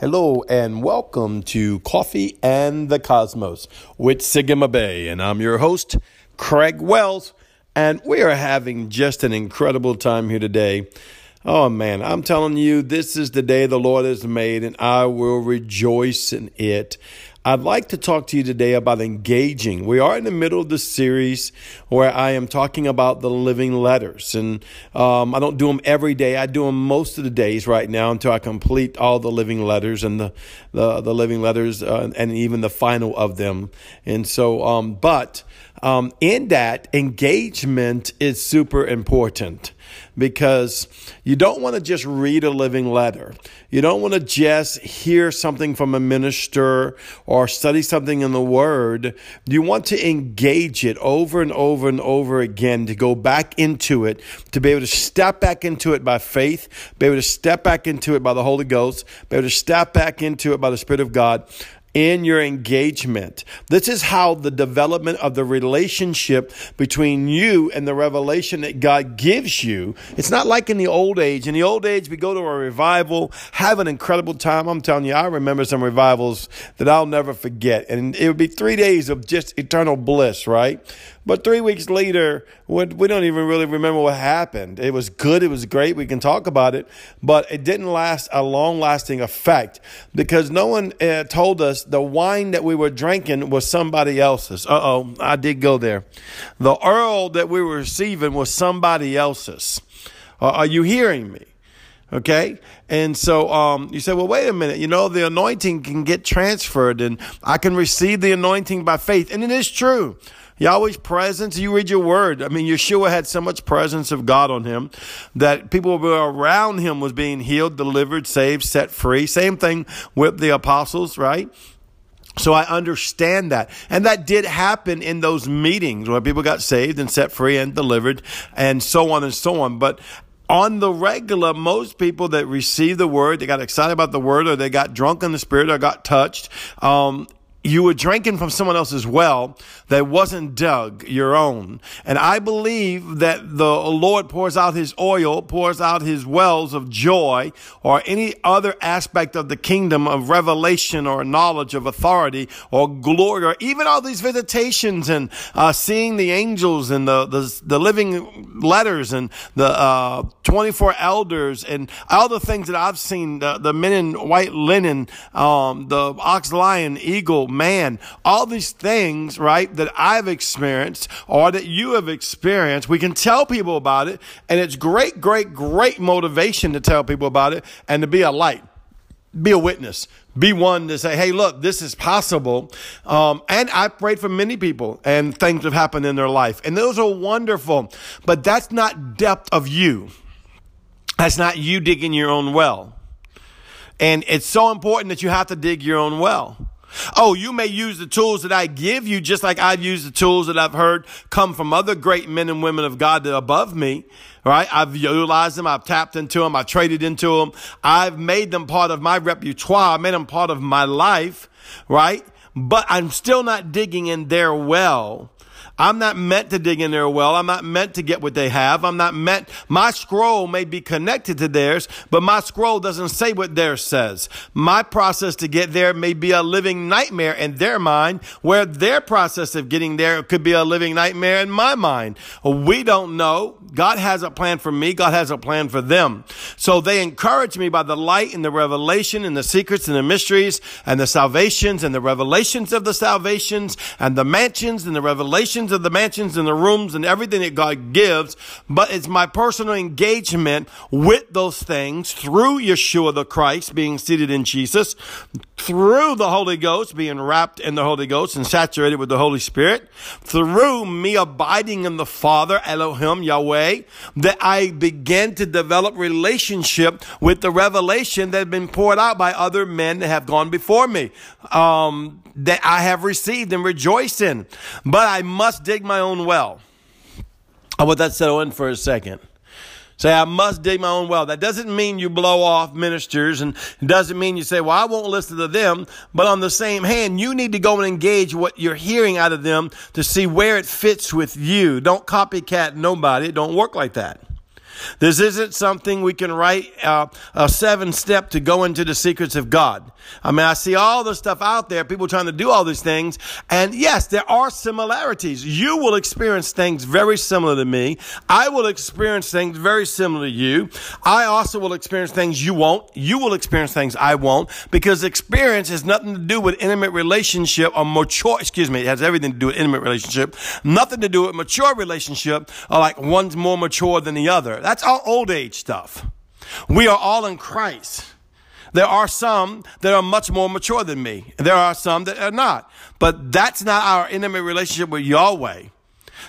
Hello and welcome to Coffee and the Cosmos with Sigma Bay, and I'm your host, Craig Wells, and we are having just an incredible time here today. Oh man, I'm telling you, this is the day the Lord has made, and I will rejoice in it. I'd like to talk to you today about engaging. We are in the middle of the series where I am talking about the living letters. And um, I don't do them every day. I do them most of the days right now until I complete all the living letters and the, the, the living letters uh, and even the final of them. And so, um, but um, in that, engagement is super important because you don't want to just read a living letter. You don't want to just hear something from a minister or study something in the Word. You want to engage it over and over and over again, to go back into it, to be able to step back into it by faith, be able to step back into it by the Holy Ghost, be able to step back into it by the Spirit of God, in your engagement. This is how the development of the relationship between you and the revelation that God gives you. It's not like in the old age. In the old age, we go to a revival, have an incredible time. I'm telling you, I remember some revivals that I'll never forget. And it would be three days of just eternal bliss, right? But three weeks later, we don't even really remember what happened. It was good. It was great. We can talk about it, but it didn't last a long lasting effect because no one uh, told us the wine that we were drinking was somebody else's. Uh oh, I did go there. The oil that we were receiving was somebody else's. Uh, are you hearing me? Okay. And so um, you say, well, wait a minute. You know, the anointing can get transferred and I can receive the anointing by faith. And it is true. Yahweh's presence, you read your word. I mean, Yeshua had so much presence of God on him that people around him was being healed, delivered, saved, set free. Same thing with the apostles, right? So I understand that. And that did happen in those meetings where people got saved and set free and delivered and so on and so on. But on the regular, most people that receive the word, they got excited about the word or they got drunk in the spirit or got touched, um, you were drinking from someone else's well that wasn't dug your own. And I believe that the Lord pours out his oil, pours out his wells of joy or any other aspect of the kingdom of revelation or knowledge of authority or glory or even all these visitations and uh, seeing the angels and the, the, the living letters and the uh, 24 elders and all the things that I've seen, the, the men in white linen, um, the ox lion, eagle, man, all these things, right, that I've experienced or that you have experienced, we can tell people about it. And it's great, great, great motivation to tell people about it and to be a light, be a witness, be one to say, hey, look, this is possible. Um, and I prayed for many people and things have happened in their life. And those are wonderful, but that's not depth of you. That's not you digging your own well. And it's so important that you have to dig your own well. Oh, you may use the tools that I give you just like I've used the tools that I've heard come from other great men and women of God that are above me. Right? I've utilized them. I've tapped into them. I've traded into them. I've made them part of my repertoire. I made them part of my life. Right? But I'm still not digging in their well I'm not meant to dig in their well. I'm not meant to get what they have. I'm not meant, my scroll may be connected to theirs, but my scroll doesn't say what theirs says. My process to get there may be a living nightmare in their mind, where their process of getting there could be a living nightmare in my mind. We don't know. God has a plan for me. God has a plan for them. So they encourage me by the light and the revelation and the secrets and the mysteries and the salvations and the revelations of the salvations and the mansions and the revelations of the mansions and the rooms and everything that God gives, but it's my personal engagement with those things through Yeshua the Christ being seated in Jesus, through the Holy Ghost being wrapped in the Holy Ghost and saturated with the Holy Spirit, through me abiding in the Father, Elohim, Yahweh, that I begin to develop relationship with the revelation that had been poured out by other men that have gone before me. Um, that I have received and rejoiced in. But I must dig my own well. I want that settle in for a second. Say, I must dig my own well. That doesn't mean you blow off ministers and doesn't mean you say, well, I won't listen to them. But on the same hand, you need to go and engage what you're hearing out of them to see where it fits with you. Don't copycat nobody. Don't work like that. This isn't something we can write uh, a seven step to go into the secrets of God. I mean, I see all the stuff out there, people trying to do all these things. And yes, there are similarities. You will experience things very similar to me. I will experience things very similar to you. I also will experience things you won't. You will experience things I won't because experience has nothing to do with intimate relationship or mature, excuse me, it has everything to do with intimate relationship, nothing to do with mature relationship or like one's more mature than the other. That's all old age stuff. We are all in Christ. There are some that are much more mature than me. There are some that are not. But that's not our intimate relationship with Yahweh.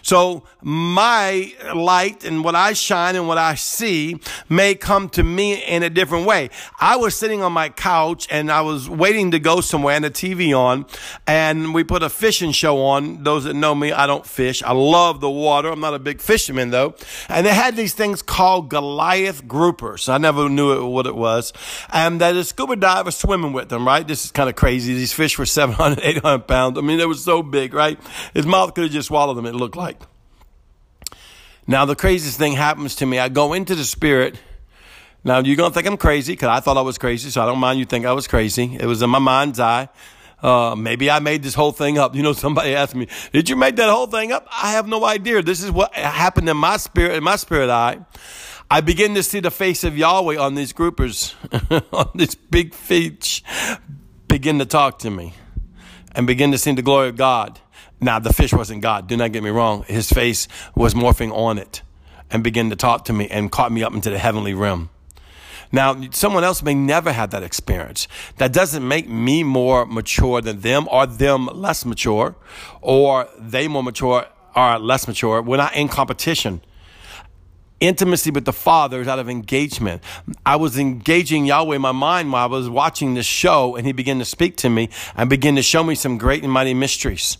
So my light and what I shine and what I see may come to me in a different way. I was sitting on my couch and I was waiting to go somewhere and the TV on and we put a fishing show on. Those that know me, I don't fish. I love the water. I'm not a big fisherman though. And they had these things called Goliath groupers. I never knew what it was. And that a scuba diver swimming with them, right? This is kind of crazy. These fish were 700, 800 pounds. I mean, they were so big, right? His mouth could have just swallowed them, it looked like. Now, the craziest thing happens to me. I go into the spirit. Now, you're going to think I'm crazy because I thought I was crazy, so I don't mind you think I was crazy. It was in my mind's eye. Uh, maybe I made this whole thing up. You know, somebody asked me, did you make that whole thing up? I have no idea. This is what happened in my spirit, in my spirit eye. I begin to see the face of Yahweh on these groupers, on these big feet, begin to talk to me and begin to see the glory of God. Now, the fish wasn't God. Do not get me wrong. His face was morphing on it and began to talk to me and caught me up into the heavenly realm. Now, someone else may never have that experience. That doesn't make me more mature than them or them less mature or they more mature or less mature. We're not in competition. Intimacy with the Father is out of engagement. I was engaging Yahweh in my mind while I was watching this show, and He began to speak to me and begin to show me some great and mighty mysteries.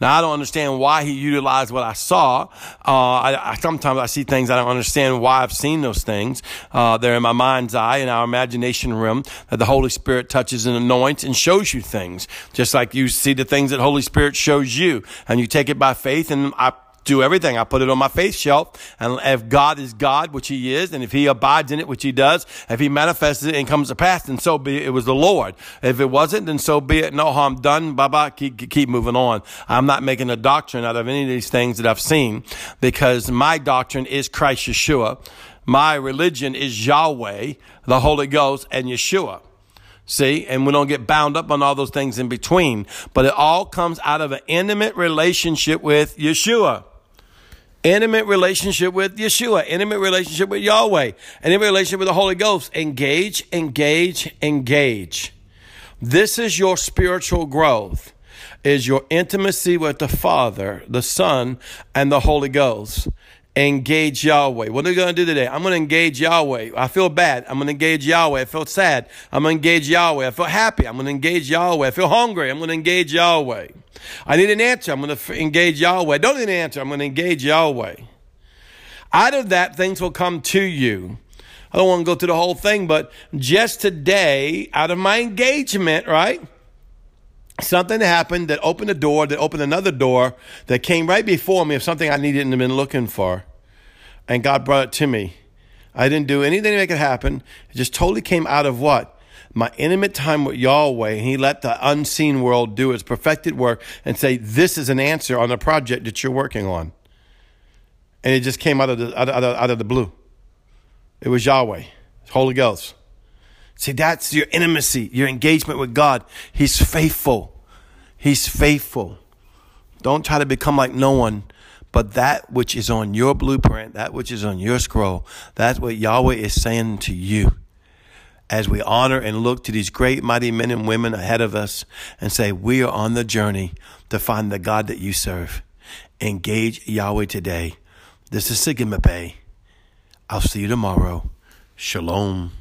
Now I don't understand why he utilized what I saw. Uh, I, I, sometimes I see things I don't understand why I've seen those things. Uh, they're in my mind's eye in our imagination realm that the Holy Spirit touches and anoints and shows you things, just like you see the things that Holy Spirit shows you, and you take it by faith. And I do everything. I put it on my faith shelf. And if God is God, which he is, and if he abides in it, which he does, if he manifests it and comes to pass, then so be it. It was the Lord. If it wasn't, then so be it. No harm done. Bye bye. Keep, keep moving on. I'm not making a doctrine out of any of these things that I've seen because my doctrine is Christ Yeshua. My religion is Yahweh, the Holy Ghost, and Yeshua. See, and we don't get bound up on all those things in between, but it all comes out of an intimate relationship with Yeshua intimate relationship with Yeshua, intimate relationship with Yahweh, intimate relationship with the Holy Ghost. Engage, engage, engage. This is your spiritual growth, is your intimacy with the Father, the Son, and the Holy Ghost engage Yahweh. What are we going to do today? I'm going to engage Yahweh. I feel bad. I'm going to engage Yahweh. I feel sad. I'm going to engage Yahweh. I feel happy. I'm going to engage Yahweh. I feel hungry. I'm going to engage Yahweh. I need an answer. I'm going to engage Yahweh. Don't need an answer. I'm going to engage Yahweh. Out of that, things will come to you. I don't want to go through the whole thing, but just today, out of my engagement, right? Something happened that opened a door, that opened another door, that came right before me of something I needed and been looking for. And God brought it to me. I didn't do anything to make it happen. It just totally came out of what? My intimate time with Yahweh. And He let the unseen world do its perfected work and say, This is an answer on the project that you're working on. And it just came out of the, out of, out of the blue. It was Yahweh, Holy Ghost. See, that's your intimacy, your engagement with God. He's faithful. He's faithful. Don't try to become like no one, but that which is on your blueprint, that which is on your scroll, that's what Yahweh is saying to you. As we honor and look to these great, mighty men and women ahead of us and say, We are on the journey to find the God that you serve. Engage Yahweh today. This is Sigma Bay. I'll see you tomorrow. Shalom.